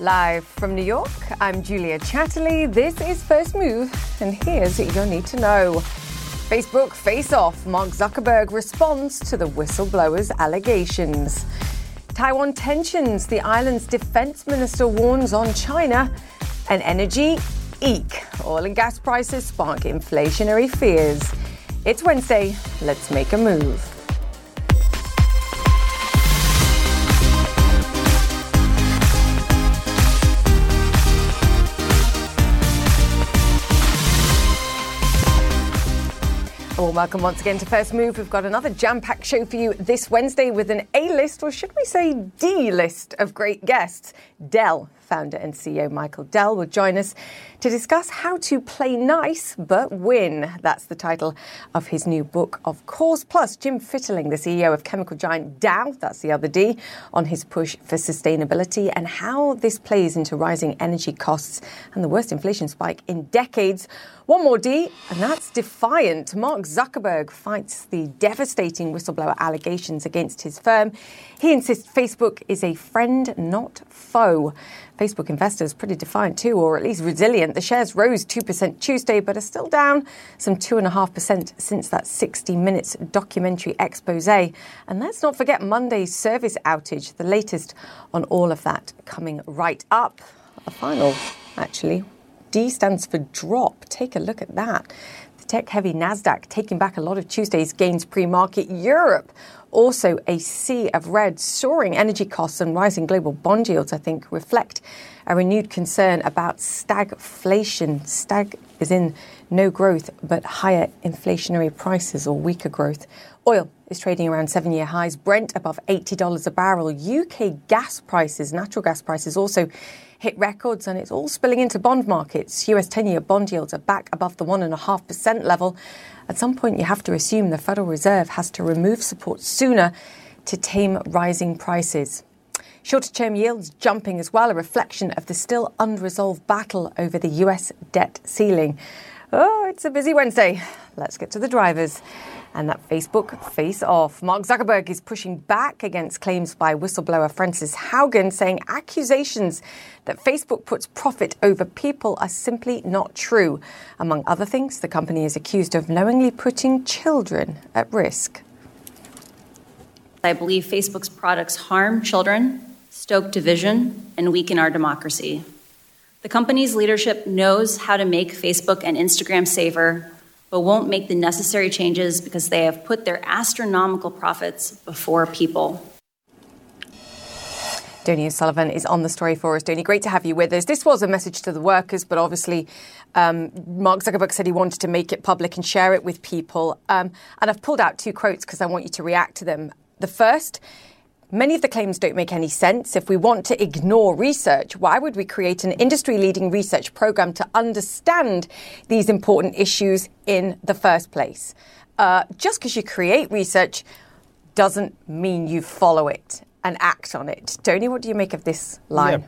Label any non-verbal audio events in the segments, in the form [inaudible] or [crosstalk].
Live from New York, I'm Julia Chatterley. This is First Move, and here's what you'll need to know. Facebook face off. Mark Zuckerberg responds to the whistleblower's allegations. Taiwan tensions. The island's defense minister warns on China. And energy, eek. Oil and gas prices spark inflationary fears. It's Wednesday. Let's make a move. Welcome once again to First Move. We've got another jam packed show for you this Wednesday with an A list, or should we say D list, of great guests. Dell founder and CEO Michael Dell will join us to discuss how to play nice but win. That's the title of his new book, of course. Plus, Jim Fitterling, the CEO of chemical giant Dow, that's the other D, on his push for sustainability and how this plays into rising energy costs and the worst inflation spike in decades. One more D, and that's defiant. Mark Zuckerberg fights the devastating whistleblower allegations against his firm. He insists Facebook is a friend, not foe. Facebook investors pretty defiant too, or at least resilient. The shares rose 2% Tuesday, but are still down some 2.5% since that 60 minutes documentary expose. And let's not forget Monday's service outage, the latest on all of that coming right up. A final, actually. D stands for drop. Take a look at that. Tech heavy NASDAQ taking back a lot of Tuesday's gains pre market. Europe also a sea of red. Soaring energy costs and rising global bond yields, I think, reflect a renewed concern about stagflation. Stag is in no growth, but higher inflationary prices or weaker growth. Oil is trading around seven year highs, Brent above $80 a barrel. UK gas prices, natural gas prices also hit records and it's all spilling into bond markets. US 10 year bond yields are back above the 1.5% level. At some point, you have to assume the Federal Reserve has to remove support sooner to tame rising prices. Shorter term yields jumping as well, a reflection of the still unresolved battle over the US debt ceiling. Oh, it's a busy Wednesday. Let's get to the drivers and that Facebook face off. Mark Zuckerberg is pushing back against claims by whistleblower Frances Haugen, saying accusations that Facebook puts profit over people are simply not true. Among other things, the company is accused of knowingly putting children at risk. I believe Facebook's products harm children, stoke division, and weaken our democracy. The company's leadership knows how to make Facebook and Instagram safer but won't make the necessary changes because they have put their astronomical profits before people. Donie Sullivan is on the story for us. Donie, great to have you with us. This was a message to the workers, but obviously um, Mark Zuckerberg said he wanted to make it public and share it with people. Um, and I've pulled out two quotes because I want you to react to them. The first Many of the claims don't make any sense. If we want to ignore research, why would we create an industry leading research program to understand these important issues in the first place? Uh, just because you create research doesn't mean you follow it and act on it. Donie, what do you make of this line? Yeah,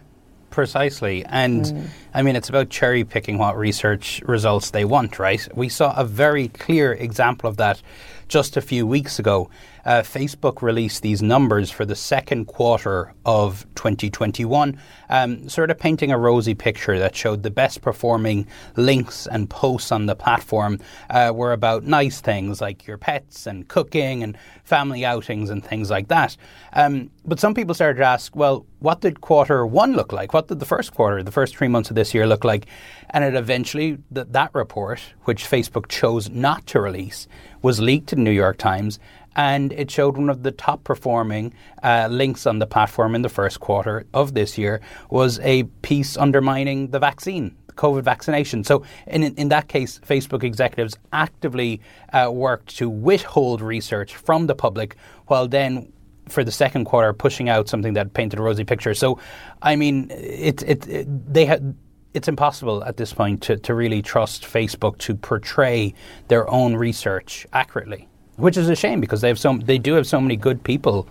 precisely. And mm. I mean, it's about cherry picking what research results they want, right? We saw a very clear example of that just a few weeks ago uh, Facebook released these numbers for the second quarter of 2021, um, sort of painting a rosy picture that showed the best performing links and posts on the platform uh, were about nice things like your pets and cooking and family outings and things like that. Um, but some people started to ask, well, what did quarter one look like? What did the first quarter, the first three months of this year look like? And it eventually, th- that report, which Facebook chose not to release, was leaked to the New York Times and it showed one of the top performing uh, links on the platform in the first quarter of this year was a piece undermining the vaccine. COVID vaccination. So, in, in that case, Facebook executives actively uh, worked to withhold research from the public while then for the second quarter pushing out something that painted a rosy picture. So, I mean, it, it, it they had it's impossible at this point to, to really trust Facebook to portray their own research accurately which is a shame because they have so they do have so many good people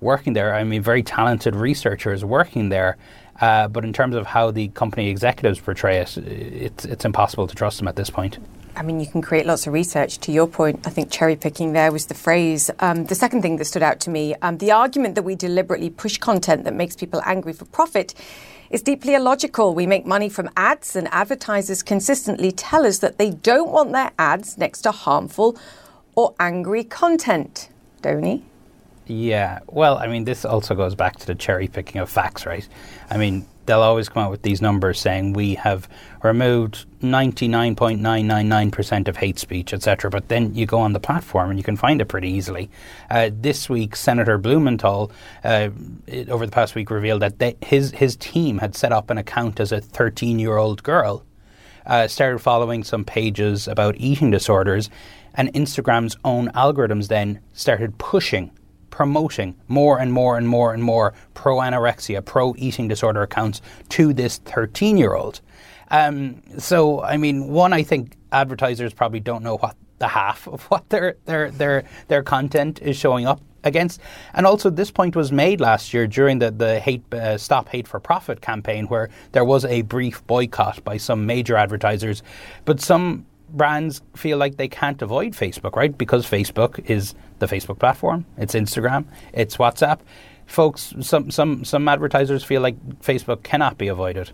working there. I mean, very talented researchers working there. Uh, but in terms of how the company executives portray it, it's it's impossible to trust them at this point. I mean, you can create lots of research. To your point, I think cherry picking there was the phrase. Um, the second thing that stood out to me um, the argument that we deliberately push content that makes people angry for profit is deeply illogical. We make money from ads, and advertisers consistently tell us that they don't want their ads next to harmful or angry content. Donie? Yeah, well, I mean, this also goes back to the cherry picking of facts, right? I mean, they'll always come out with these numbers saying we have removed 99.999% of hate speech, etc. But then you go on the platform and you can find it pretty easily. Uh, this week, Senator Blumenthal, uh, it, over the past week, revealed that they, his his team had set up an account as a 13 year old girl, uh, started following some pages about eating disorders, and Instagram's own algorithms then started pushing promoting more and more and more and more pro anorexia, pro eating disorder accounts to this 13 year old. Um, so, I mean, one, I think advertisers probably don't know what the half of what their, their, their, their content is showing up against. And also, this point was made last year during the, the hate, uh, Stop Hate for Profit campaign, where there was a brief boycott by some major advertisers. But some brands feel like they can't avoid Facebook, right? Because Facebook is the Facebook platform, it's Instagram, it's WhatsApp. Folks, some some some advertisers feel like Facebook cannot be avoided.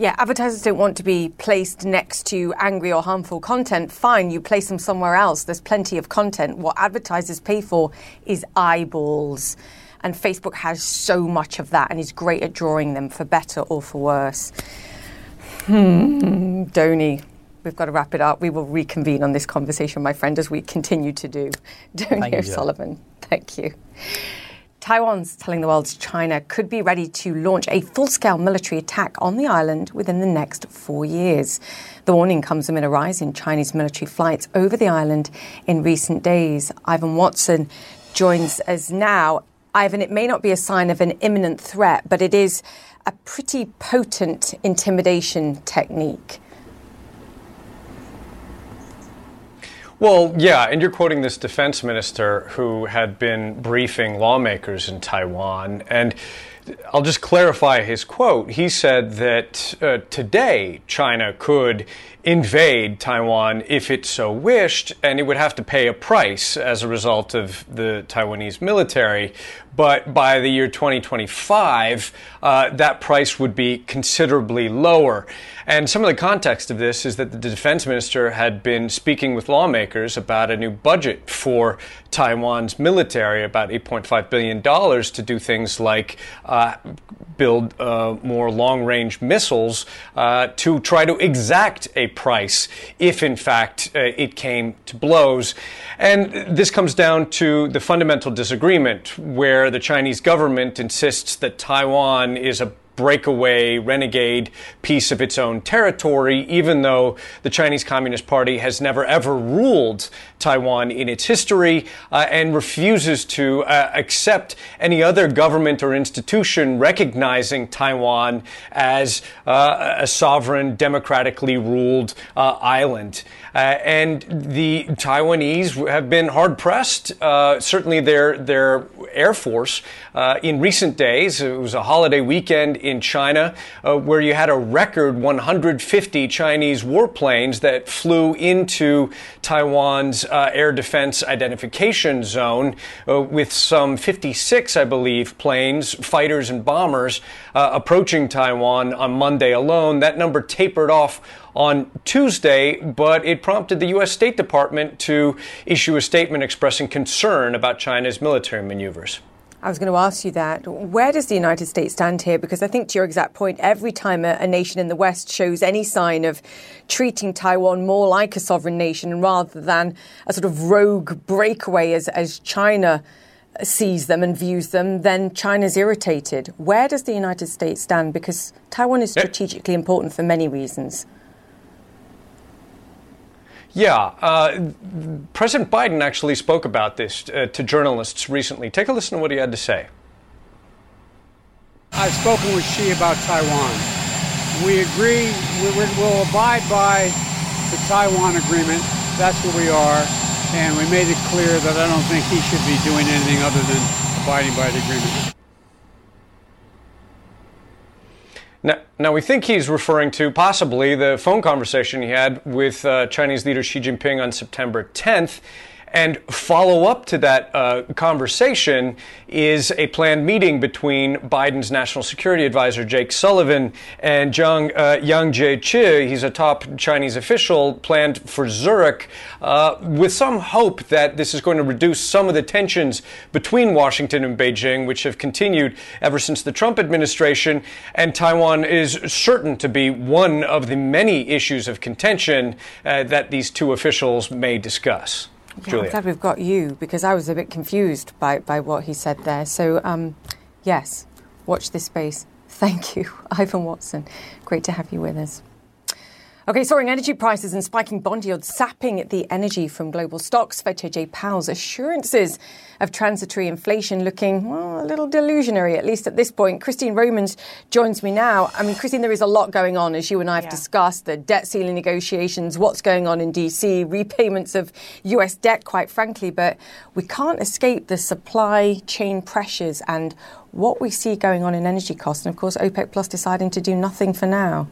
Yeah, advertisers don't want to be placed next to angry or harmful content. Fine, you place them somewhere else. There's plenty of content. What advertisers pay for is eyeballs. And Facebook has so much of that and is great at drawing them for better or for worse. Hmm, Donie, we've got to wrap it up. We will reconvene on this conversation, my friend, as we continue to do. [laughs] Donie O'Sullivan, thank you. Taiwan's telling the world China could be ready to launch a full scale military attack on the island within the next four years. The warning comes amid a rise in Chinese military flights over the island in recent days. Ivan Watson joins us now. Ivan, it may not be a sign of an imminent threat, but it is a pretty potent intimidation technique. Well, yeah, and you're quoting this defense minister who had been briefing lawmakers in Taiwan. And I'll just clarify his quote. He said that uh, today China could invade Taiwan if it so wished, and it would have to pay a price as a result of the Taiwanese military. But by the year 2025, uh, that price would be considerably lower. And some of the context of this is that the defense minister had been speaking with lawmakers about a new budget for Taiwan's military, about $8.5 billion to do things like uh, build uh, more long range missiles uh, to try to exact a price if, in fact, uh, it came to blows. And this comes down to the fundamental disagreement where the Chinese government insists that Taiwan is a breakaway, renegade piece of its own territory, even though the Chinese Communist Party has never ever ruled Taiwan in its history uh, and refuses to uh, accept any other government or institution recognizing Taiwan as uh, a sovereign, democratically ruled uh, island. Uh, and the Taiwanese have been hard pressed. Uh, certainly, their their air force in recent days. It was a holiday weekend in China where you had a record 150 Chinese warplanes that flew into Taiwan's uh, air defense identification zone uh, with some 56, I believe, planes, fighters, and bombers uh, approaching Taiwan on Monday alone. That number tapered off on Tuesday, but it prompted the U.S. State Department to issue a statement expressing concern about China's military maneuvers. I was going to ask you that. Where does the United States stand here? Because I think, to your exact point, every time a, a, nation in the West shows any sign of treating Taiwan more like a sovereign nation rather than a sort of rogue breakaway as, as China sees them and views them, then China's irritated. Where does the United States stand? Because Taiwan is eh. strategically important for many reasons. Yeah, uh, President Biden actually spoke about this uh, to journalists recently. Take a listen to what he had to say. I've spoken with Xi about Taiwan. We agree, we will abide by the Taiwan agreement. That's where we are. And we made it clear that I don't think he should be doing anything other than abiding by the agreement. Now, we think he's referring to possibly the phone conversation he had with uh, Chinese leader Xi Jinping on September 10th. And follow up to that uh, conversation is a planned meeting between Biden's national security advisor Jake Sullivan and Zhang, uh, Yang Jiechi. He's a top Chinese official planned for Zurich, uh, with some hope that this is going to reduce some of the tensions between Washington and Beijing, which have continued ever since the Trump administration. And Taiwan is certain to be one of the many issues of contention uh, that these two officials may discuss. Yeah, I'm glad we've got you because I was a bit confused by, by what he said there. So, um, yes, watch this space. [laughs] Thank you, [laughs] Ivan Watson. Great to have you with us. Okay, soaring energy prices and spiking bond yields sapping the energy from global stocks. Fed Chair Jay Powell's assurances of transitory inflation looking well, a little delusionary, at least at this point. Christine Romans joins me now. I mean, Christine, there is a lot going on, as you and I have yeah. discussed the debt ceiling negotiations, what's going on in DC, repayments of US debt, quite frankly, but we can't escape the supply chain pressures and what we see going on in energy costs. And of course, OPEC Plus deciding to do nothing for now.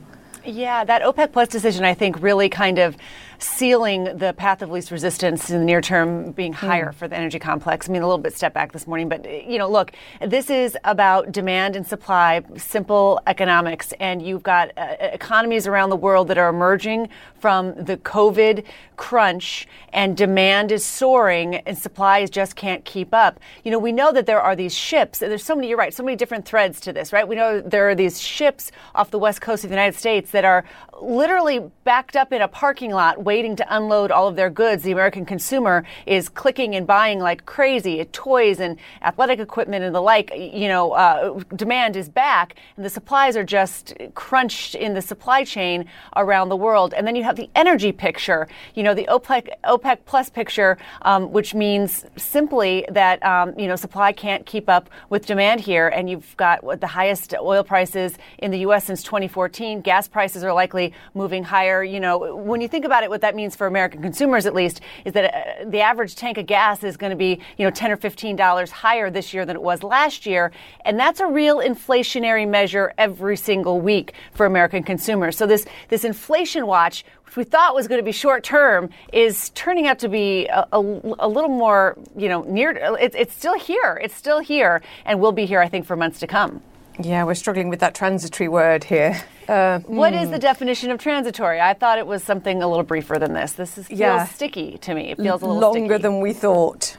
Yeah, that OPEC Plus decision, I think, really kind of sealing the path of least resistance in the near term being hmm. higher mm. for the energy complex. I mean, a little bit step back this morning, but you know, look, this is about demand and supply, simple economics, and you've got uh, economies around the world that are emerging from the COVID crunch, and demand is soaring, and supplies just can't keep up. You know, we know that there are these ships. There's so many. You're right. So many different threads to this, right? We know there are these ships off the west coast of the United States that are literally backed up in a parking lot waiting to unload all of their goods. The American consumer is clicking and buying like crazy. at Toys and athletic equipment and the like, you know, uh, demand is back and the supplies are just crunched in the supply chain around the world. And then you have the energy picture, you know, the OPEC, OPEC plus picture, um, which means simply that, um, you know, supply can't keep up with demand here. And you've got the highest oil prices in the U.S. since 2014. Gas prices are likely moving higher. You know, when you think about it, what that means for American consumers, at least, is that uh, the average tank of gas is going to be, you know, 10 or 15 dollars higher this year than it was last year, and that's a real inflationary measure every single week for American consumers. So this this inflation watch, which we thought was going to be short term, is turning out to be a, a, a little more, you know, near. It, it's still here. It's still here, and will be here, I think, for months to come. Yeah, we're struggling with that transitory word here. Uh, what is hmm. the definition of transitory? I thought it was something a little briefer than this. This is, feels yeah. sticky to me. It feels a little longer sticky. than we thought.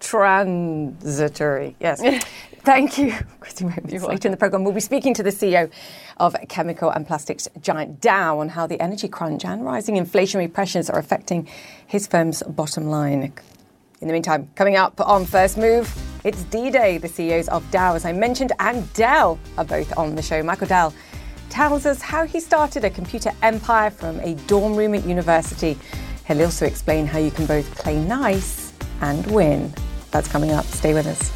Transitory. Yes. [laughs] Thank you, Christine Later in the program, we'll be speaking to the CEO of chemical and plastics giant Dow on how the energy crunch and rising inflationary pressures are affecting his firm's bottom line. In the meantime, coming up on First Move, it's D Day. The CEOs of Dow, as I mentioned, and Dell are both on the show. Michael Dell tells us how he started a computer empire from a dorm room at university. He'll also explain how you can both play nice and win. That's coming up. Stay with us.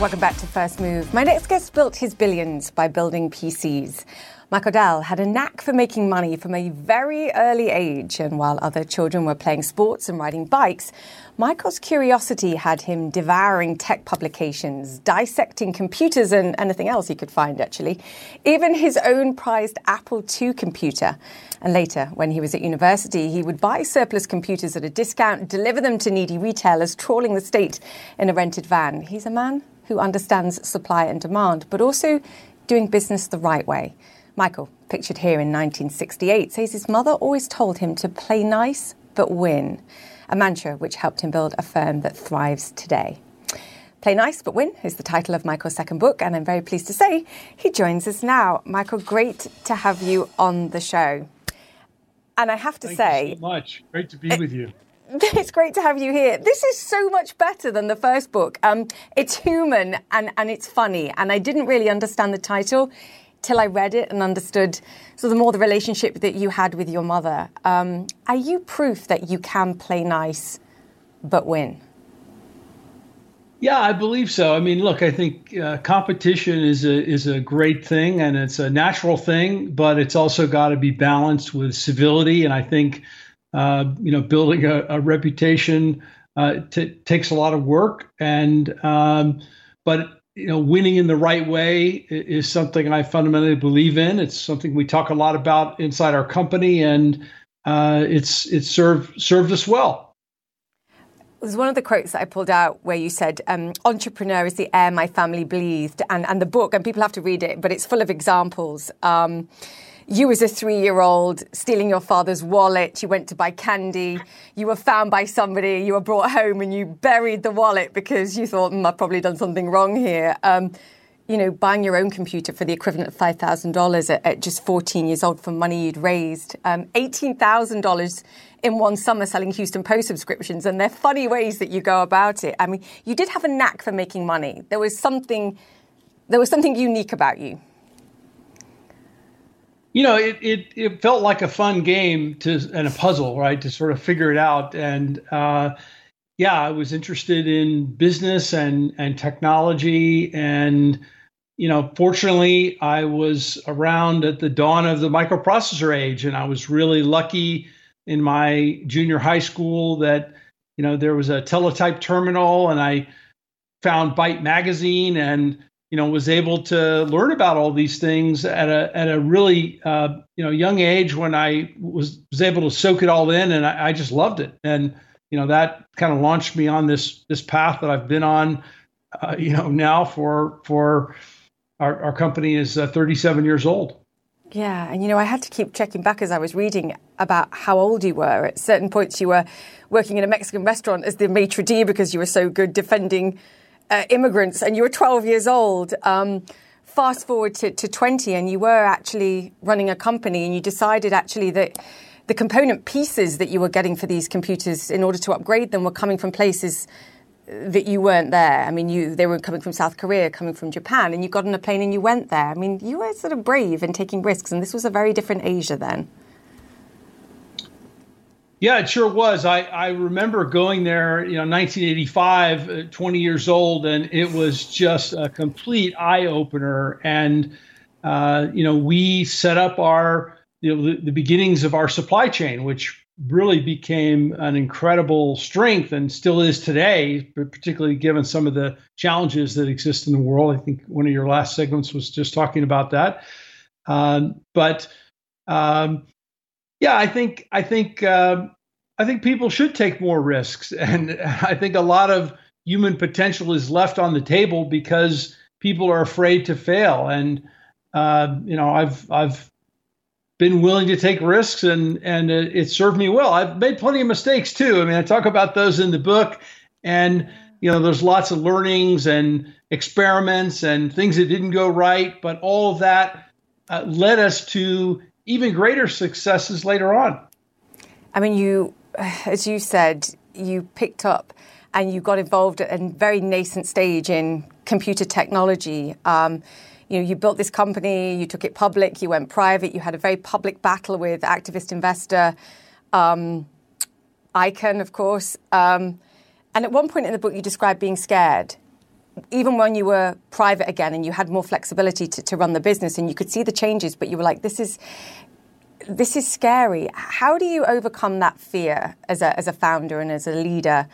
Welcome back to First Move. My next guest built his billions by building PCs. Michael Dell had a knack for making money from a very early age, and while other children were playing sports and riding bikes, Michael's curiosity had him devouring tech publications, dissecting computers and anything else he could find, actually, even his own prized Apple II computer. And later, when he was at university, he would buy surplus computers at a discount, deliver them to needy retailers trawling the state in a rented van. He's a man who understands supply and demand, but also doing business the right way. Michael, pictured here in 1968, says his mother always told him to play nice but win, a mantra which helped him build a firm that thrives today. Play Nice But Win is the title of Michael's second book, and I'm very pleased to say he joins us now. Michael, great to have you on the show. And I have to Thank say, you so much. Great to be it, with you. [laughs] It's great to have you here. This is so much better than the first book. Um, it's human and, and it's funny, and I didn't really understand the title till I read it and understood sort of more the relationship that you had with your mother. Um, are you proof that you can play nice but win? Yeah, I believe so. I mean, look, I think uh, competition is a is a great thing and it's a natural thing, but it's also got to be balanced with civility. And I think, uh, you know, building a, a reputation uh, t- takes a lot of work, and um, but you know, winning in the right way is something I fundamentally believe in. It's something we talk a lot about inside our company, and uh, it's it's served served us well. There's one of the quotes that I pulled out where you said, um, "Entrepreneur is the air my family breathed," and and the book, and people have to read it, but it's full of examples. Um, you, as a three-year-old, stealing your father's wallet, you went to buy candy, you were found by somebody, you were brought home, and you buried the wallet because you thought, mm, "I've probably done something wrong here." Um, you know, buying your own computer for the equivalent of five thousand dollars at just 14 years old for money you'd raised, um, eighteen thousand dollars in one summer selling Houston Post subscriptions, and they're funny ways that you go about it. I mean, you did have a knack for making money. There was something, there was something unique about you. You know, it, it, it felt like a fun game to and a puzzle, right? To sort of figure it out. And uh, yeah, I was interested in business and and technology and you know, fortunately, I was around at the dawn of the microprocessor age, and I was really lucky in my junior high school that you know there was a teletype terminal and I found Byte magazine and you know was able to learn about all these things at a at a really uh, you know young age when I was was able to soak it all in and I, I just loved it and you know that kind of launched me on this this path that I've been on uh, you know now for for our, our company is uh, 37 years old. Yeah, and you know, I had to keep checking back as I was reading about how old you were. At certain points, you were working in a Mexican restaurant as the maitre d' because you were so good defending uh, immigrants, and you were 12 years old. Um, fast forward to, to 20, and you were actually running a company, and you decided actually that the component pieces that you were getting for these computers in order to upgrade them were coming from places that you weren't there. I mean, you they were coming from South Korea, coming from Japan, and you got on a plane and you went there. I mean, you were sort of brave and taking risks, and this was a very different Asia then. Yeah, it sure was. I, I remember going there, you know, 1985, uh, 20 years old, and it was just a complete eye opener. And, uh, you know, we set up our, you know, the, the beginnings of our supply chain, which really became an incredible strength and still is today, particularly given some of the challenges that exist in the world. I think one of your last segments was just talking about that. Um, but um, yeah, I think I think uh, I think people should take more risks, [laughs] and I think a lot of human potential is left on the table because people are afraid to fail. And uh, you know, I've I've been willing to take risks and and it, it, served me well. I've made plenty of mistakes too. I mean, I talk about those in the book, and you know, there's lots of learnings and experiments and things that didn't go right, but all of that uh, led us to even greater successes later on. I mean, you, as you said, you picked up and you got involved at a very nascent stage in computer technology. Um, you know, you built this company, you took it public, you went private, you had a very public battle with activist investor um, Icahn, of course. Um, and at one point in the book, you described being scared, even when you were private again and you had more flexibility to, to run the business and you could see the changes, but you were like, this is. This is scary. How do you overcome that fear as a, as a founder and as a leader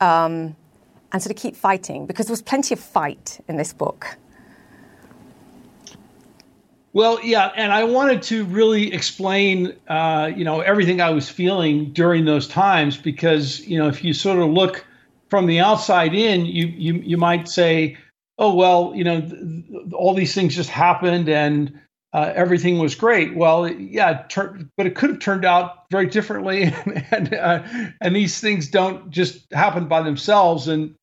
um, and sort of keep fighting? Because there was plenty of fight in this book. Well, yeah, and I wanted to really explain, uh, you know, everything I was feeling during those times because, you know, if you sort of look from the outside in, you you you might say, oh well, you know, th- all these things just happened and uh, everything was great. Well, yeah, but it could have turned out very differently, [laughs] and and, uh, and these things don't just happen by themselves. And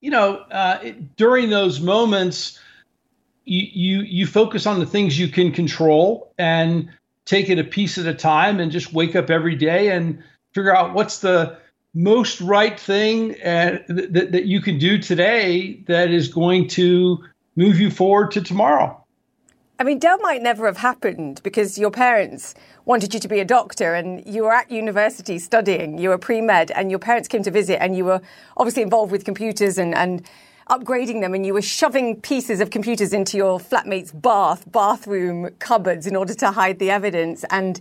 you know, uh, it, during those moments you, you you focus on the things you can control and take it a piece at a time and just wake up every day and figure out what's the most right thing uh, and that, that you can do today that is going to move you forward to tomorrow. I mean, Dell might never have happened because your parents wanted you to be a doctor and you were at university studying, you were pre med, and your parents came to visit, and you were obviously involved with computers and, and upgrading them and you were shoving pieces of computers into your flatmate's bath, bathroom cupboards in order to hide the evidence. And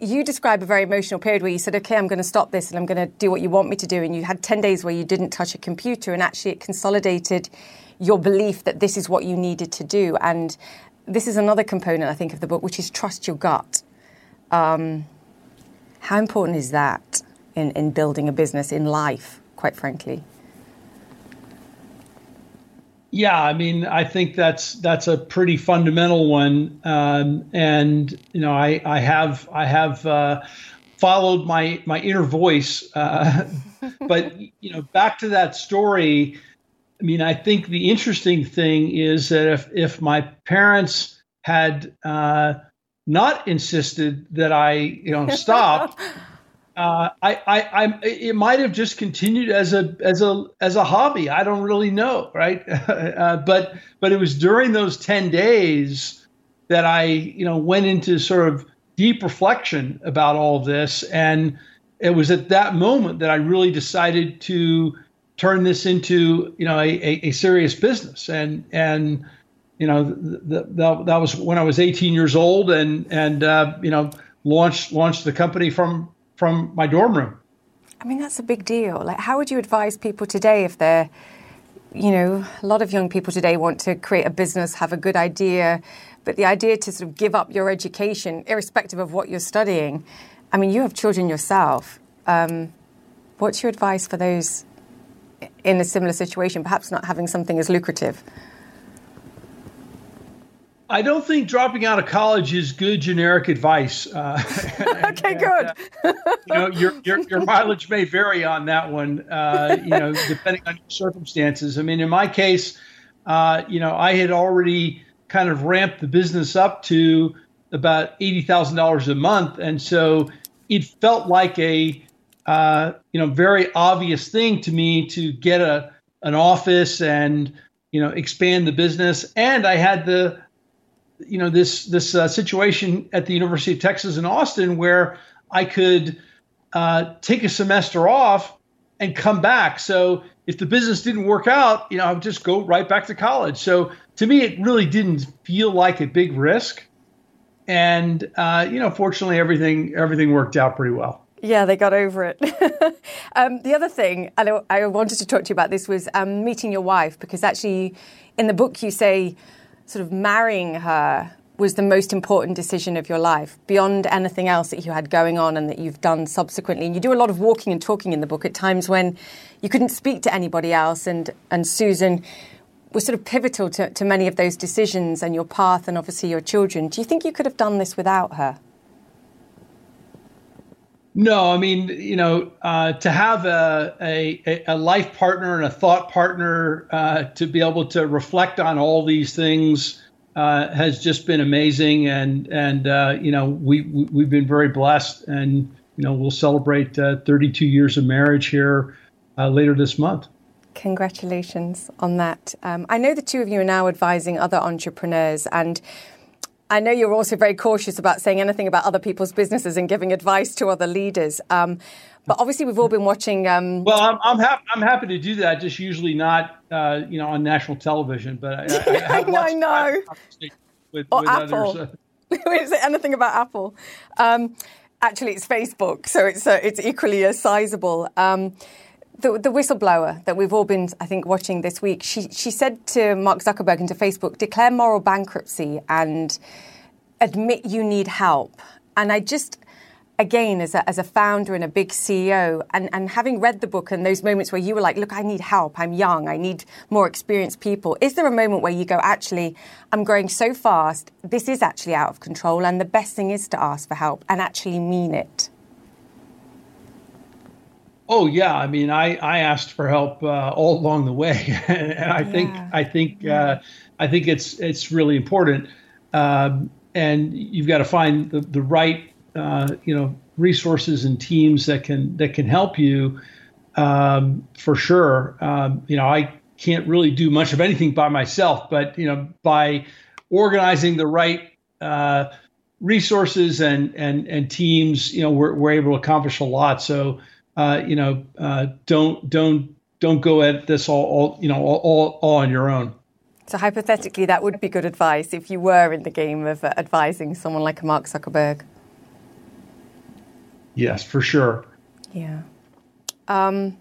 you describe a very emotional period where you said, okay, I'm going to stop this and I'm going to do what you want me to do. And you had 10 days where you didn't touch a computer and actually it consolidated your belief that this is what you needed to do. And this is another component, I think, of the book, which is trust your gut. Um, how important is that in, in building a business in life, quite frankly? Yeah, I mean, I think that's that's a pretty fundamental one, um, and you know, I I have I have uh, followed my my inner voice, uh, [laughs] but you know, back to that story. I mean, I think the interesting thing is that if if my parents had uh, not insisted that I you know stop. [laughs] Uh, I, I, it might have just continued as a, as a, as a hobby. I don't really know, right? [laughs] uh, but, but it was during those ten days that I, you know, went into sort of deep reflection about all of this, and it was at that moment that I really decided to turn this into, you know, a, a, a serious business, and and you know, the, the, that was when I was 18 years old, and and uh, you know, launched launched the company from from my dorm room. I mean, that's a big deal. Like, how would you advise people today if they're, you know, a lot of young people today want to create a business, have a good idea, but the idea to sort of give up your education, irrespective of what you're studying. I mean, you have children yourself. Um, what's your advice for those in a similar situation, perhaps not having something as lucrative? I don't think dropping out of college is good generic advice. Uh, [laughs] okay, and, good. Uh, you know, your, your, your mileage may vary on that one. Uh, you know, depending on your circumstances. I mean, in my case, uh, you know, I had already kind of ramped the business up to about eighty thousand dollars a month, and so it felt like a uh, you know very obvious thing to me to get a an office and you know expand the business, and I had the you know this this uh, situation at the University of Texas in Austin where I could uh, take a semester off and come back. So if the business didn't work out, you know, I would just go right back to college. So to me, it really didn't feel like a big risk. And uh, you know, fortunately, everything everything worked out pretty well. Yeah, they got over it. [laughs] um, the other thing I, I wanted to talk to you about this was um, meeting your wife because actually, in the book, you say sort of marrying her was the most important decision of your life beyond anything else that you had going on and that you've done subsequently. And you do a lot of walking and talking in the book at times when you couldn't speak to anybody else. And, and Susan was sort of pivotal to, to many of those decisions and your path and obviously your children. Do you think you could have done this without her? No, I mean, you know, uh, to have a, a, a life partner and a thought partner uh, to be able to reflect on all these things uh, has just been amazing, and and uh, you know, we, we have been very blessed, and you know, we'll celebrate uh, 32 years of marriage here uh, later this month. Congratulations on that. Um, I know the two of you are now advising other entrepreneurs and I know you're also very cautious about saying anything about other people's businesses and giving advice to other leaders. Um, but obviously, we've all been watching. Um, well, I'm I'm, hap- I'm, happy to do that. Just usually not, uh, you know, on national television. But I, I, I, [laughs] I know. With, or with Apple. Others. [laughs] Is it anything about Apple? Um, actually, it's Facebook, so it's uh, it's equally as sizable. The, the, whistleblower that we've all been, I think, watching this week, she, she said to Mark Zuckerberg and to Facebook, declare moral bankruptcy and admit you need help. And I just, again, as a, as a founder and a big CEO, and, and having read the book and those moments where you were like, look, I need help, I'm young, I need more experienced people, is there a moment where you go, actually, I'm growing so fast, this is actually out of control, and the best thing is to ask for help and actually mean it? Oh yeah, I mean, I, I asked for help uh, all along the way, [laughs] and, I yeah. think I think uh, I think it's it's really important, um, and you've got to find the the right uh, you know resources and teams that can that can help you um, for sure. Um, you know, I can't really do much of anything by myself, but you know, by organizing the right uh, resources and and and teams, you know, we're we're able to accomplish a lot. So uh, you know, uh, don't don't don't go at this all, all you know all, all, all on your own. So hypothetically, that would be good advice if you were in the game of uh, advising someone like Mark Zuckerberg. Yes, for sure. Yeah. Um,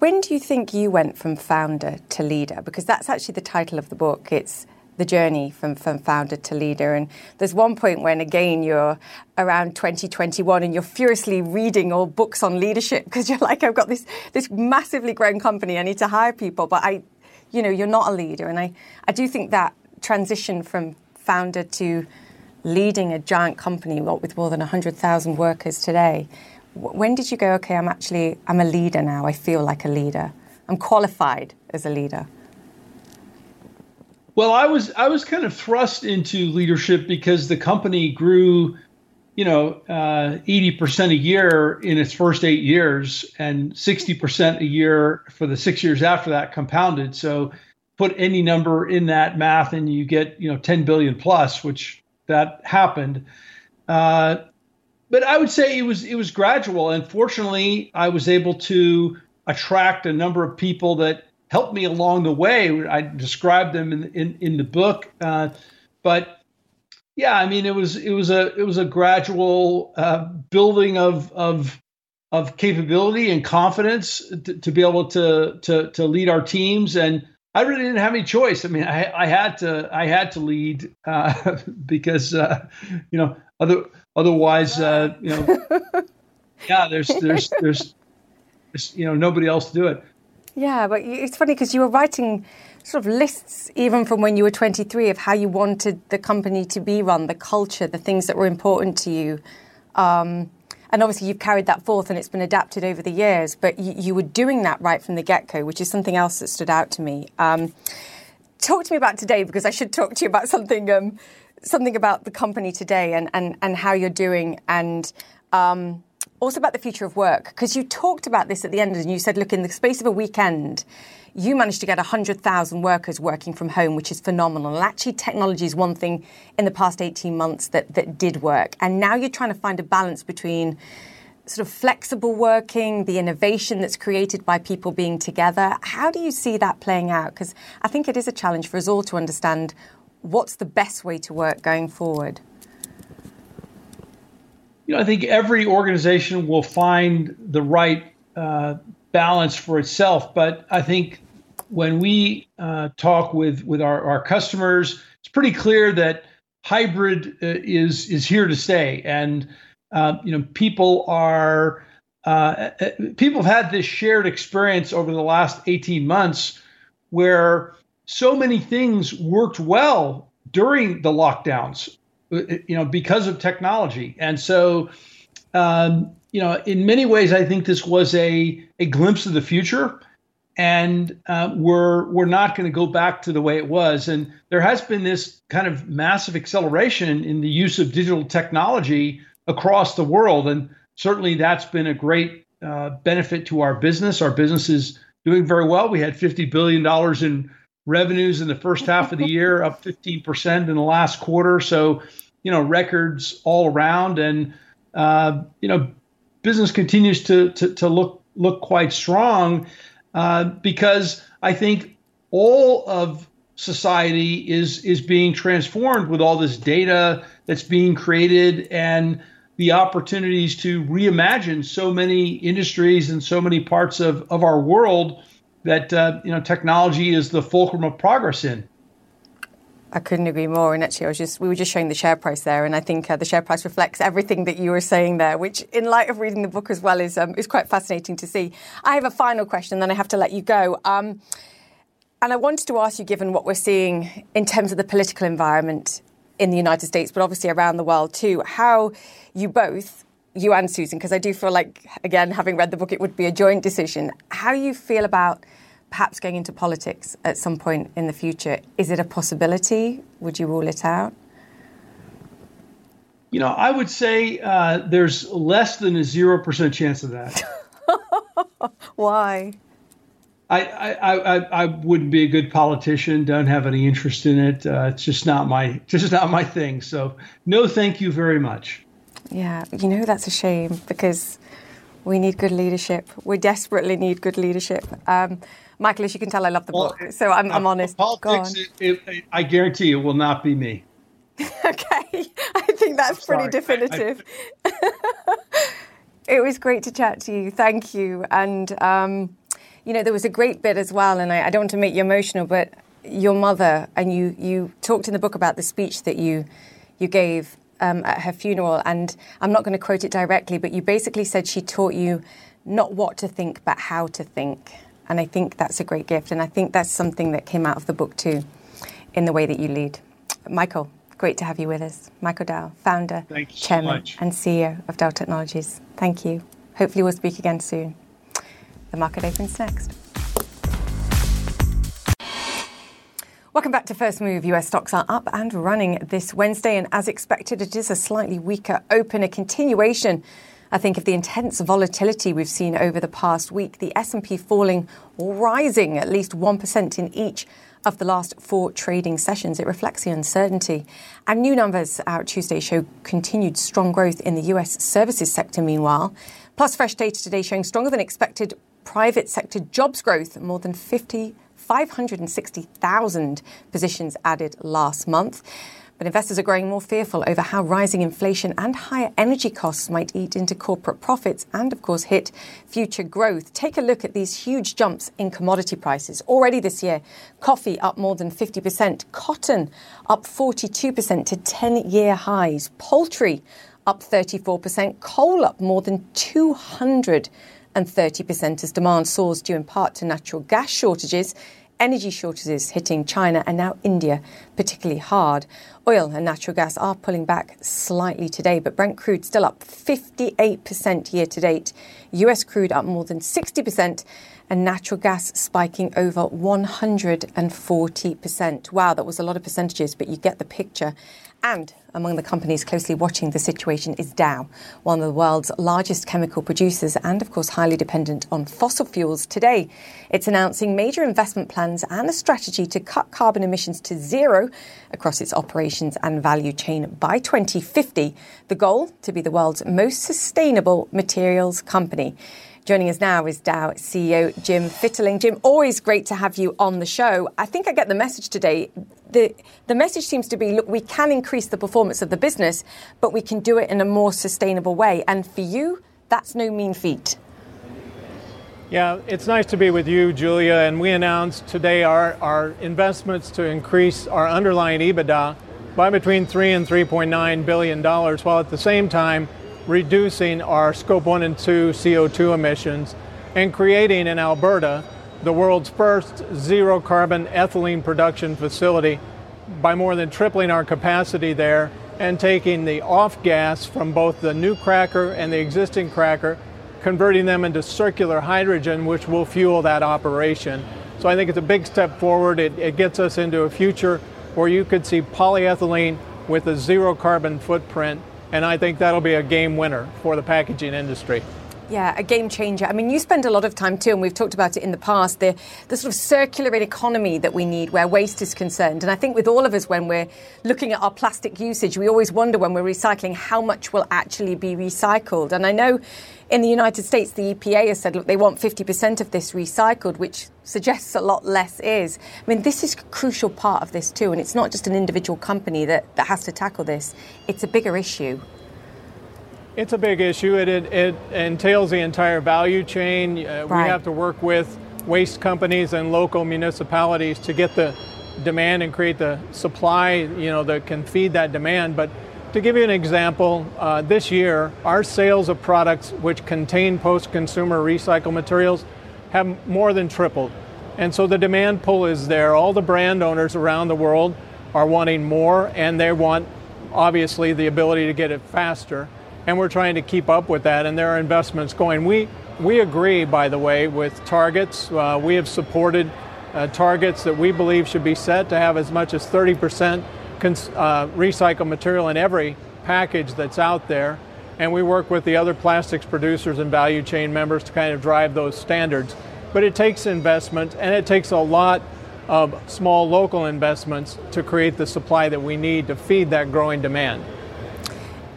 when do you think you went from founder to leader? Because that's actually the title of the book. It's the journey from, from founder to leader. And there's one point when, again, you're around 2021 and you're furiously reading all books on leadership because you're like, I've got this, this massively grown company. I need to hire people, but I, you know, you're not a leader. And I, I do think that transition from founder to leading a giant company with more than 100,000 workers today, when did you go, okay, I'm actually, I'm a leader now. I feel like a leader. I'm qualified as a leader. Well, I was I was kind of thrust into leadership because the company grew, you know, uh, eighty uh, percent a year in its first eight years, and sixty percent a year for the six years after that, compounded. So, put any number in that math, and you get you know ten billion plus, which that happened. Uh, but I would say it was it was gradual, and fortunately, I was able to attract a number of people that helped me along the way. I described them in in, in the book, uh, but yeah, I mean it was it was a it was a gradual uh, building of of of capability and confidence to, to, be able to to to lead our teams and. I really didn't have any choice. I mean, I, I had to I had to lead uh, [laughs] because uh, you know other otherwise uh, you know [laughs] yeah there's there's there's you know nobody else to do it. Yeah, but it's funny because you were writing sort of lists even from when you were 23 of how you wanted the company to be run, the culture, the things that were important to you. Um, and obviously, you've carried that forth and it's been adapted over the years, but you, you were doing that right from the get go, which is something else that stood out to me. Um, talk to me about today because I should talk to you about something. Um, something about the company today and, and, and how you're doing and um, also about the future of work, because you talked about this at the end and you said, look, in the space of a weekend, you managed to get 100,000 workers working from home, which is phenomenal. And actually, technology is one thing in the past 18 months that, that did work. And now you're trying to find a balance between sort of flexible working, the innovation that's created by people being together. How do you see that playing out? Because I think it is a challenge for us all to understand what's the best way to work going forward you know, I think every organization will find the right uh, balance for itself. But I think when we uh, talk with with our, our customers, it's pretty clear that hybrid uh, is is here to stay, and uh, you know, people are uh, uh, people have had this shared experience over the last 18 months where so many things worked well during the lockdowns you know, because of technology. And so, um, you know, in many ways, I think this was a a glimpse of the future, and uh, we're we're not going to go back to the way it was. And there has been this kind of massive acceleration in the use of digital technology across the world, and certainly that's been a great uh, benefit to our business. Our business is doing very well. We had fifty billion dollars in revenues in the first half of the year, up 15% in the last quarter. So, you know, records all around. And, uh, you know, business continues to, to, to look, look quite strong uh, because I think all of society is, is being transformed with all this data that's being created and the opportunities to reimagine so many industries and so many parts of, of our world that uh, you know technology is the fulcrum of progress in. I couldn't agree more. And actually, I was just we were just showing the share price there, and I think uh, the share price reflects everything that you were saying there, which, in light of reading the book as well, is um, is quite fascinating to see. I have a final question, then I have to let you go. Um, and I wanted to ask you, given what we're seeing in terms of the political environment in the United States, but obviously around the world too, how you both you and Susan, because I do feel like, again, having read the book, it would be a joint decision. How you feel about perhaps going into politics at some point in the future? Is it a possibility? Would you rule it out? You know, I would say uh, there's less than a 0% chance of that. [laughs] Why? I, I, I, I wouldn't be a good politician. Don't have any interest in it. Uh, it's just not my [laughs] just not my thing. So no, thank you very much. Yeah, you know that's a shame because We need good leadership. We desperately need good leadership. Um, Michael, as you can tell, I love the well, book, so I'm, I'm honest. Politics, it, it, I guarantee it will not be me. [laughs] okay, [laughs] I think that's pretty definitive. I, I, [laughs] it was great to chat to you. Thank you. And, um, you know, there was a great bit as well, and I, I don't want to make you emotional, but your mother, and you, you talked in the book about the speech that you, you gave um, at her funeral, and I'm not going to quote it directly, but you basically said she taught you not what to think, but how to think. And I think that's a great gift. And I think that's something that came out of the book too, in the way that you lead. Michael, great to have you with us. Michael Dell, founder, chairman, so and CEO of Dell Technologies. Thank you. Hopefully, we'll speak again soon. The market opens next. Welcome back to First Move. US stocks are up and running this Wednesday, and as expected, it is a slightly weaker open, a continuation I think of the intense volatility we've seen over the past week, the S&P falling or rising at least 1% in each of the last four trading sessions. It reflects the uncertainty. And new numbers out Tuesday show continued strong growth in the US services sector meanwhile. Plus fresh data today showing stronger than expected private sector jobs growth, more than 50 560,000 positions added last month. But investors are growing more fearful over how rising inflation and higher energy costs might eat into corporate profits and, of course, hit future growth. Take a look at these huge jumps in commodity prices. Already this year, coffee up more than 50%, cotton up 42% to 10 year highs, poultry up 34%, coal up more than 200 and 30% as demand soars due in part to natural gas shortages energy shortages hitting China and now India particularly hard. Oil and natural gas are pulling back slightly today, but Brent crude still up 58% year to date. US crude up more than 60% and natural gas spiking over 140%. Wow, that was a lot of percentages, but you get the picture. And among the companies closely watching the situation is Dow, one of the world's largest chemical producers and, of course, highly dependent on fossil fuels. Today, it's announcing major investment plans and a strategy to cut carbon emissions to zero across its operations and value chain by 2050. The goal to be the world's most sustainable materials company. Joining us now is Dow CEO Jim Fitterling. Jim, always great to have you on the show. I think I get the message today. The, the message seems to be look, we can increase the performance of the business, but we can do it in a more sustainable way. And for you, that's no mean feat. Yeah, it's nice to be with you, Julia. And we announced today our, our investments to increase our underlying EBITDA by between 3 and 3.9 billion dollars, while at the same time reducing our scope 1 and 2 CO2 emissions and creating in Alberta the world's first zero carbon ethylene production facility by more than tripling our capacity there and taking the off gas from both the new cracker and the existing cracker, converting them into circular hydrogen, which will fuel that operation. So I think it's a big step forward. It, it gets us into a future where you could see polyethylene with a zero carbon footprint and I think that'll be a game winner for the packaging industry. Yeah, a game changer. I mean, you spend a lot of time too, and we've talked about it in the past, the, the sort of circular economy that we need where waste is concerned. And I think with all of us, when we're looking at our plastic usage, we always wonder when we're recycling how much will actually be recycled. And I know in the United States, the EPA has said, look, they want 50% of this recycled, which suggests a lot less is. I mean, this is a crucial part of this too, and it's not just an individual company that, that has to tackle this, it's a bigger issue. It's a big issue. It, it, it entails the entire value chain. Uh, right. We have to work with waste companies and local municipalities to get the demand and create the supply, you know, that can feed that demand. But to give you an example, uh, this year, our sales of products which contain post-consumer recycled materials have more than tripled. And so the demand pull is there. All the brand owners around the world are wanting more, and they want, obviously, the ability to get it faster. And we're trying to keep up with that, and there are investments going. We, we agree, by the way, with targets. Uh, we have supported uh, targets that we believe should be set to have as much as 30% cons- uh, recycled material in every package that's out there. And we work with the other plastics producers and value chain members to kind of drive those standards. But it takes investment and it takes a lot of small local investments to create the supply that we need to feed that growing demand.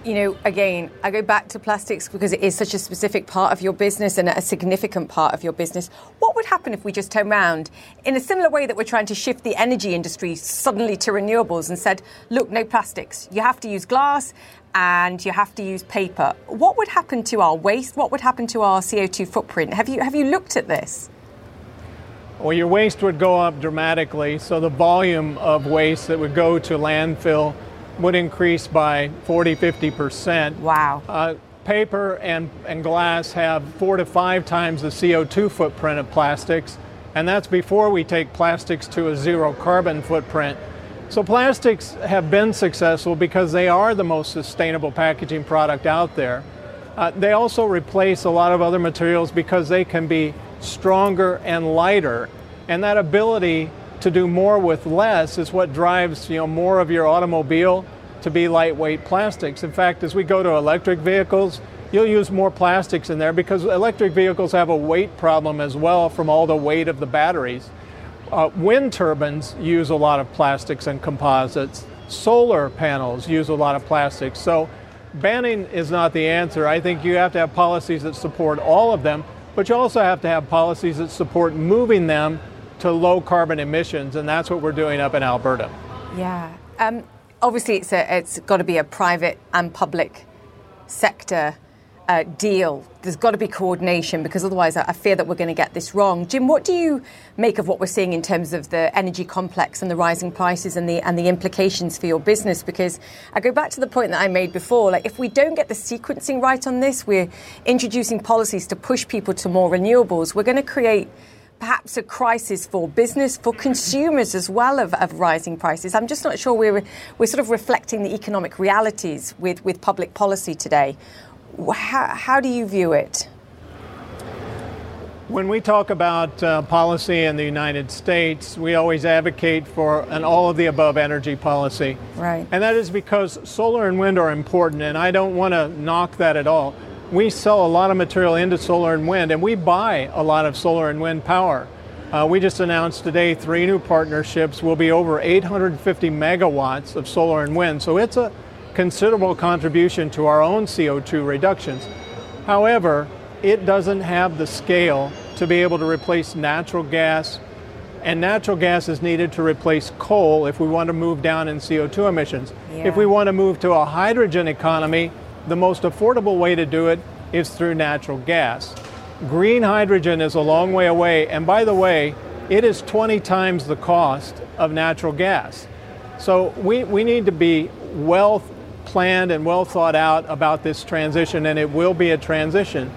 You know, again, I go back to plastics because it is such a specific part of your business and a significant part of your business. What would happen if we just turned around in a similar way that we're trying to shift the energy industry suddenly to renewables and said, look, no plastics. You have to use glass and you have to use paper. What would happen to our waste? What would happen to our CO2 footprint? Have you, have you looked at this? Well, your waste would go up dramatically, so the volume of waste that would go to landfill would increase by 40, 50%. Wow. Uh, paper and, and glass have four to five times the CO2 footprint of plastics, and that's before we take plastics to a zero carbon footprint. So, plastics have been successful because they are the most sustainable packaging product out there. Uh, they also replace a lot of other materials because they can be stronger and lighter, and that ability to do more with less is what drives you know more of your automobile to be lightweight plastics. In fact, as we go to electric vehicles, you'll use more plastics in there because electric vehicles have a weight problem as well from all the weight of the batteries. Uh, wind turbines use a lot of plastics and composites. Solar panels use a lot of plastics. So banning is not the answer. I think you have to have policies that support all of them, but you also have to have policies that support moving them to low carbon emissions, and that's what we're doing up in Alberta. Yeah. Um, obviously, it's, a, it's got to be a private and public sector uh, deal. There's got to be coordination because otherwise, I, I fear that we're going to get this wrong. Jim, what do you make of what we're seeing in terms of the energy complex and the rising prices and the and the implications for your business? Because I go back to the point that I made before. Like, if we don't get the sequencing right on this, we're introducing policies to push people to more renewables. We're going to create perhaps a crisis for business, for consumers as well of, of, rising prices. I'm just not sure we're, we're sort of reflecting the economic realities with, with public policy today. How, how do you view it? When we talk about uh, policy in the United States, we always advocate for an all of the above energy policy. Right. And that is because solar and wind are important, and I don't want to knock that at all we sell a lot of material into solar and wind, and we buy a lot of solar and wind power. Uh, we just announced today three new partnerships will be over 850 megawatts of solar and wind. So it's a considerable contribution to our own CO2 reductions. However, it doesn't have the scale to be able to replace natural gas, and natural gas is needed to replace coal if we want to move down in CO2 emissions. Yeah. If we want to move to a hydrogen economy, the most affordable way to do it is through natural gas. Green hydrogen is a long way away, and by the way, it is 20 times the cost of natural gas. So we, we need to be well planned and well thought out about this transition, and it will be a transition.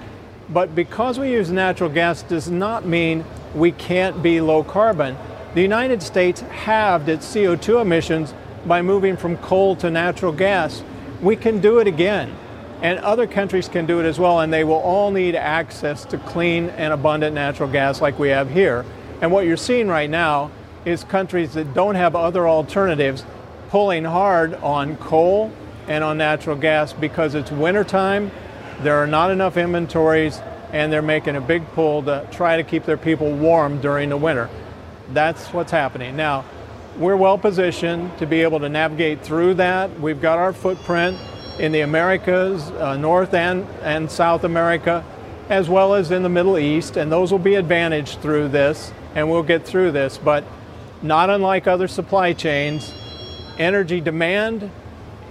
But because we use natural gas does not mean we can't be low carbon. The United States halved its CO2 emissions by moving from coal to natural gas. We can do it again. And other countries can do it as well, and they will all need access to clean and abundant natural gas like we have here. And what you're seeing right now is countries that don't have other alternatives pulling hard on coal and on natural gas because it's wintertime, there are not enough inventories, and they're making a big pull to try to keep their people warm during the winter. That's what's happening. Now, we're well positioned to be able to navigate through that. We've got our footprint in the Americas, uh, North and, and South America, as well as in the Middle East, and those will be advantaged through this, and we'll get through this. But not unlike other supply chains, energy demand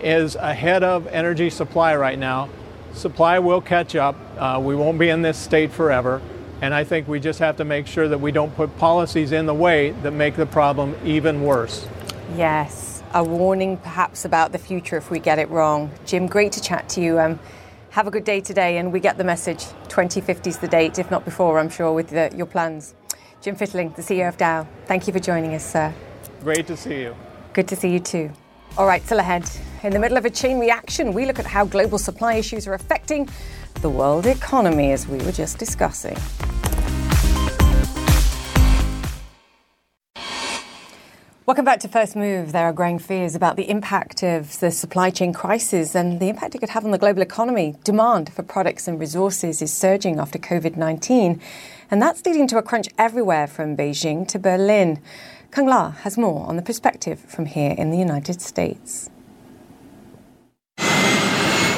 is ahead of energy supply right now. Supply will catch up. Uh, we won't be in this state forever. And I think we just have to make sure that we don't put policies in the way that make the problem even worse. Yes a warning perhaps about the future if we get it wrong. Jim, great to chat to you. Um, have a good day today, and we get the message. 2050 is the date, if not before, I'm sure, with the, your plans. Jim Fitterling, the CEO of Dow, thank you for joining us, sir. Great to see you. Good to see you too. All right, still ahead. In the middle of a chain reaction, we look at how global supply issues are affecting the world economy, as we were just discussing. Welcome back to First Move. There are growing fears about the impact of the supply chain crisis and the impact it could have on the global economy. Demand for products and resources is surging after COVID 19, and that's leading to a crunch everywhere from Beijing to Berlin. Kyung Lah has more on the perspective from here in the United States.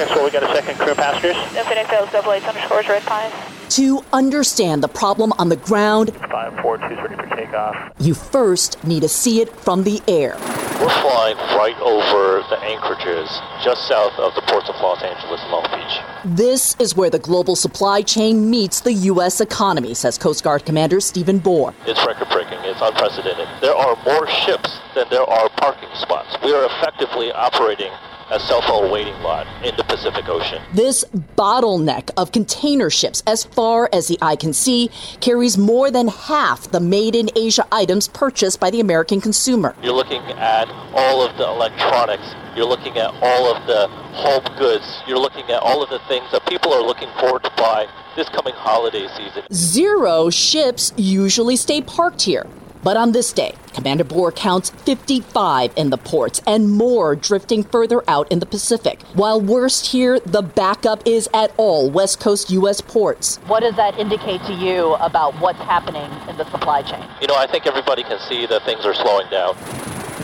Maxwell, we got a second crew passengers. Infinite fails double eight underscores red pine. To understand the problem on the ground, 542 is ready for takeoff. you first need to see it from the air. We're flying right over the anchorages just south of the ports of Los Angeles and Long Beach. This is where the global supply chain meets the U.S. economy, says Coast Guard Commander Stephen Bohr. It's record breaking, it's unprecedented. There are more ships than there are parking spots. We are effectively operating a cell phone waiting lot in the Pacific Ocean. This bottleneck of container ships, as far as the eye can see, carries more than half the made in Asia items purchased by the American consumer. You're looking at all of the electronics, you're looking at all of the home goods, you're looking at all of the things that people are looking forward to buy this coming holiday season. Zero ships usually stay parked here. But on this day, Commander Bohr counts 55 in the ports and more drifting further out in the Pacific. While worst here, the backup is at all West Coast U.S. ports. What does that indicate to you about what's happening in the supply chain? You know, I think everybody can see that things are slowing down.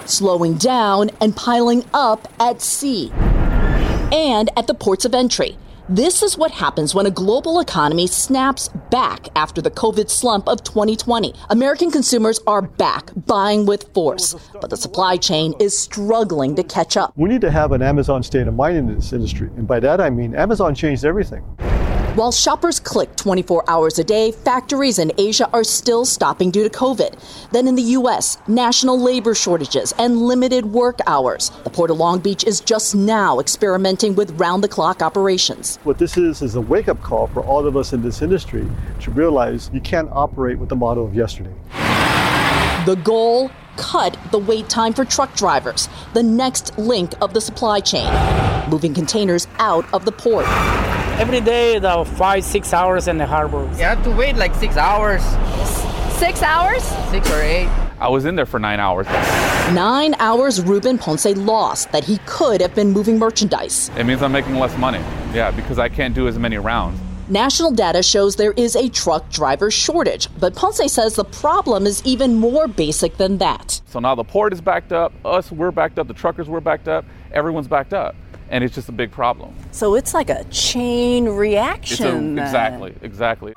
Slowing down and piling up at sea and at the ports of entry. This is what happens when a global economy snaps back after the COVID slump of 2020. American consumers are back buying with force, but the supply chain is struggling to catch up. We need to have an Amazon state of mind in this industry. And by that I mean Amazon changed everything. While shoppers click 24 hours a day, factories in Asia are still stopping due to COVID. Then in the U.S., national labor shortages and limited work hours. The Port of Long Beach is just now experimenting with round the clock operations. What this is is a wake up call for all of us in this industry to realize you can't operate with the model of yesterday. The goal cut the wait time for truck drivers, the next link of the supply chain, moving containers out of the port. Every day, the five, six hours in the harbor. You have to wait like six hours. Six hours? Six or eight. I was in there for nine hours. Nine hours Ruben Ponce lost that he could have been moving merchandise. It means I'm making less money. Yeah, because I can't do as many rounds. National data shows there is a truck driver shortage, but Ponce says the problem is even more basic than that. So now the port is backed up, us, we're backed up, the truckers were backed up, everyone's backed up. And it's just a big problem. So it's like a chain reaction. A, exactly, exactly.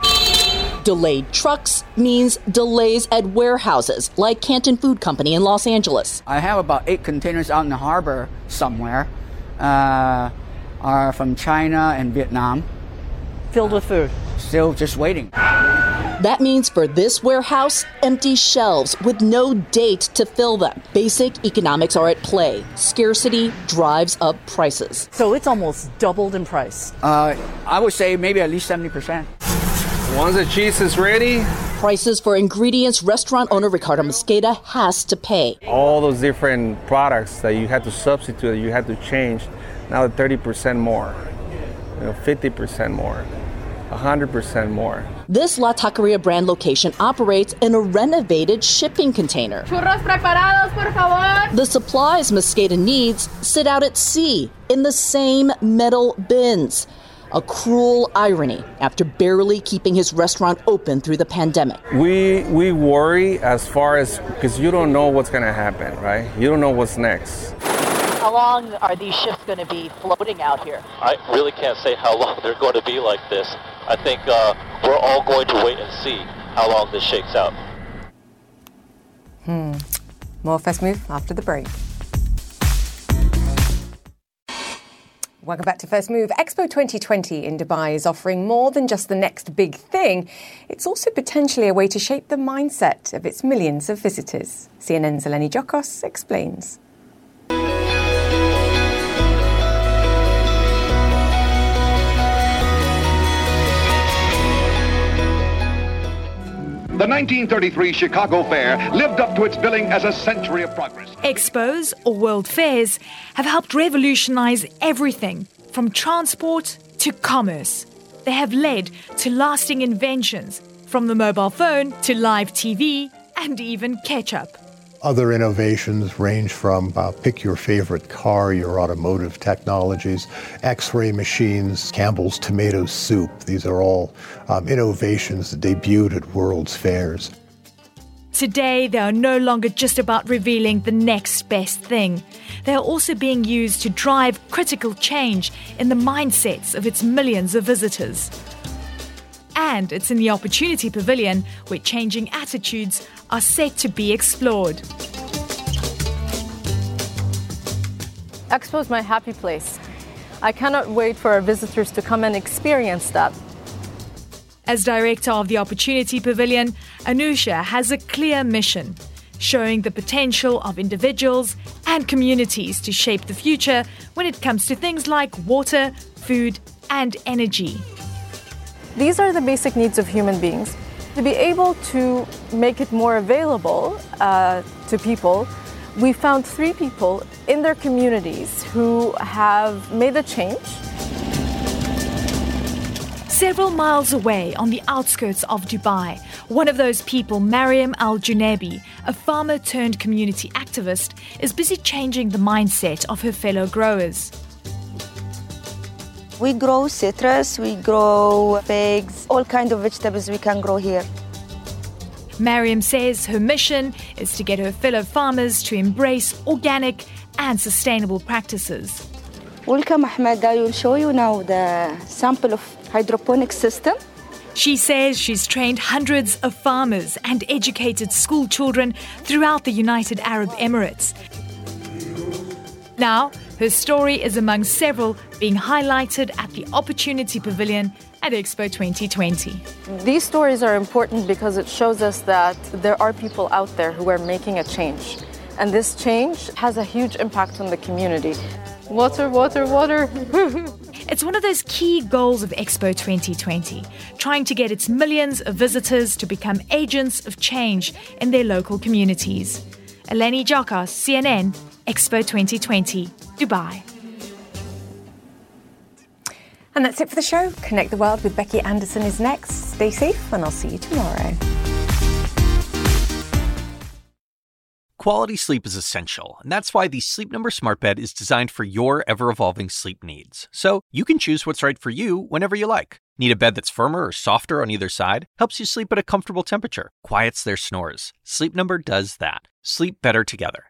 Delayed trucks means delays at warehouses like Canton Food Company in Los Angeles. I have about eight containers out in the harbor somewhere, uh, are from China and Vietnam. Filled with food. Still just waiting. That means for this warehouse, empty shelves with no date to fill them. Basic economics are at play. Scarcity drives up prices. So it's almost doubled in price. Uh, I would say maybe at least 70%. Once the cheese is ready, prices for ingredients restaurant owner Ricardo Mosqueda has to pay. All those different products that you had to substitute, you had to change, now 30% more, you know, 50% more. 100% more. This La Taqueria brand location operates in a renovated shipping container. Churros preparados, por favor. The supplies Mosqueda needs sit out at sea in the same metal bins. A cruel irony after barely keeping his restaurant open through the pandemic. We we worry as far as because you don't know what's going to happen, right? You don't know what's next. How long are these ships going to be floating out here? I really can't say how long [laughs] they're going to be like this. I think uh, we're all going to wait and see how long this shakes out. Hmm. More First Move after the break. Welcome back to First Move. Expo 2020 in Dubai is offering more than just the next big thing. It's also potentially a way to shape the mindset of its millions of visitors. CNN's Eleni Giokos explains. The 1933 Chicago Fair lived up to its billing as a century of progress. Expos, or world fairs, have helped revolutionize everything from transport to commerce. They have led to lasting inventions, from the mobile phone to live TV and even ketchup. Other innovations range from uh, pick your favorite car, your automotive technologies, x ray machines, Campbell's tomato soup. These are all um, innovations that debuted at World's Fairs. Today, they are no longer just about revealing the next best thing. They are also being used to drive critical change in the mindsets of its millions of visitors. And it's in the Opportunity Pavilion where changing attitudes are set to be explored. Expo is my happy place. I cannot wait for our visitors to come and experience that. As director of the Opportunity Pavilion, Anusha has a clear mission showing the potential of individuals and communities to shape the future when it comes to things like water, food, and energy. These are the basic needs of human beings. To be able to make it more available uh, to people, we found three people in their communities who have made a change Several miles away on the outskirts of Dubai, one of those people, Mariam Al Junebi, a farmer turned community activist, is busy changing the mindset of her fellow growers. We grow citrus, we grow figs, all kind of vegetables we can grow here. Mariam says her mission is to get her fellow farmers to embrace organic and sustainable practices. Welcome, Ahmed. I will show you now the sample of hydroponic system. She says she's trained hundreds of farmers and educated school children throughout the United Arab Emirates. Now, her story is among several being highlighted at the Opportunity Pavilion at Expo 2020. These stories are important because it shows us that there are people out there who are making a change. And this change has a huge impact on the community. Water, water, water. [laughs] It's one of those key goals of Expo 2020, trying to get its millions of visitors to become agents of change in their local communities. Eleni Giokos, CNN, Expo 2020, Dubai. And that's it for the show. Connect the World with Becky Anderson is next. Stay safe, and I'll see you tomorrow. Quality sleep is essential, and that's why the Sleep Number Smart Bed is designed for your ever evolving sleep needs. So you can choose what's right for you whenever you like. Need a bed that's firmer or softer on either side? Helps you sleep at a comfortable temperature, quiets their snores. Sleep Number does that. Sleep better together.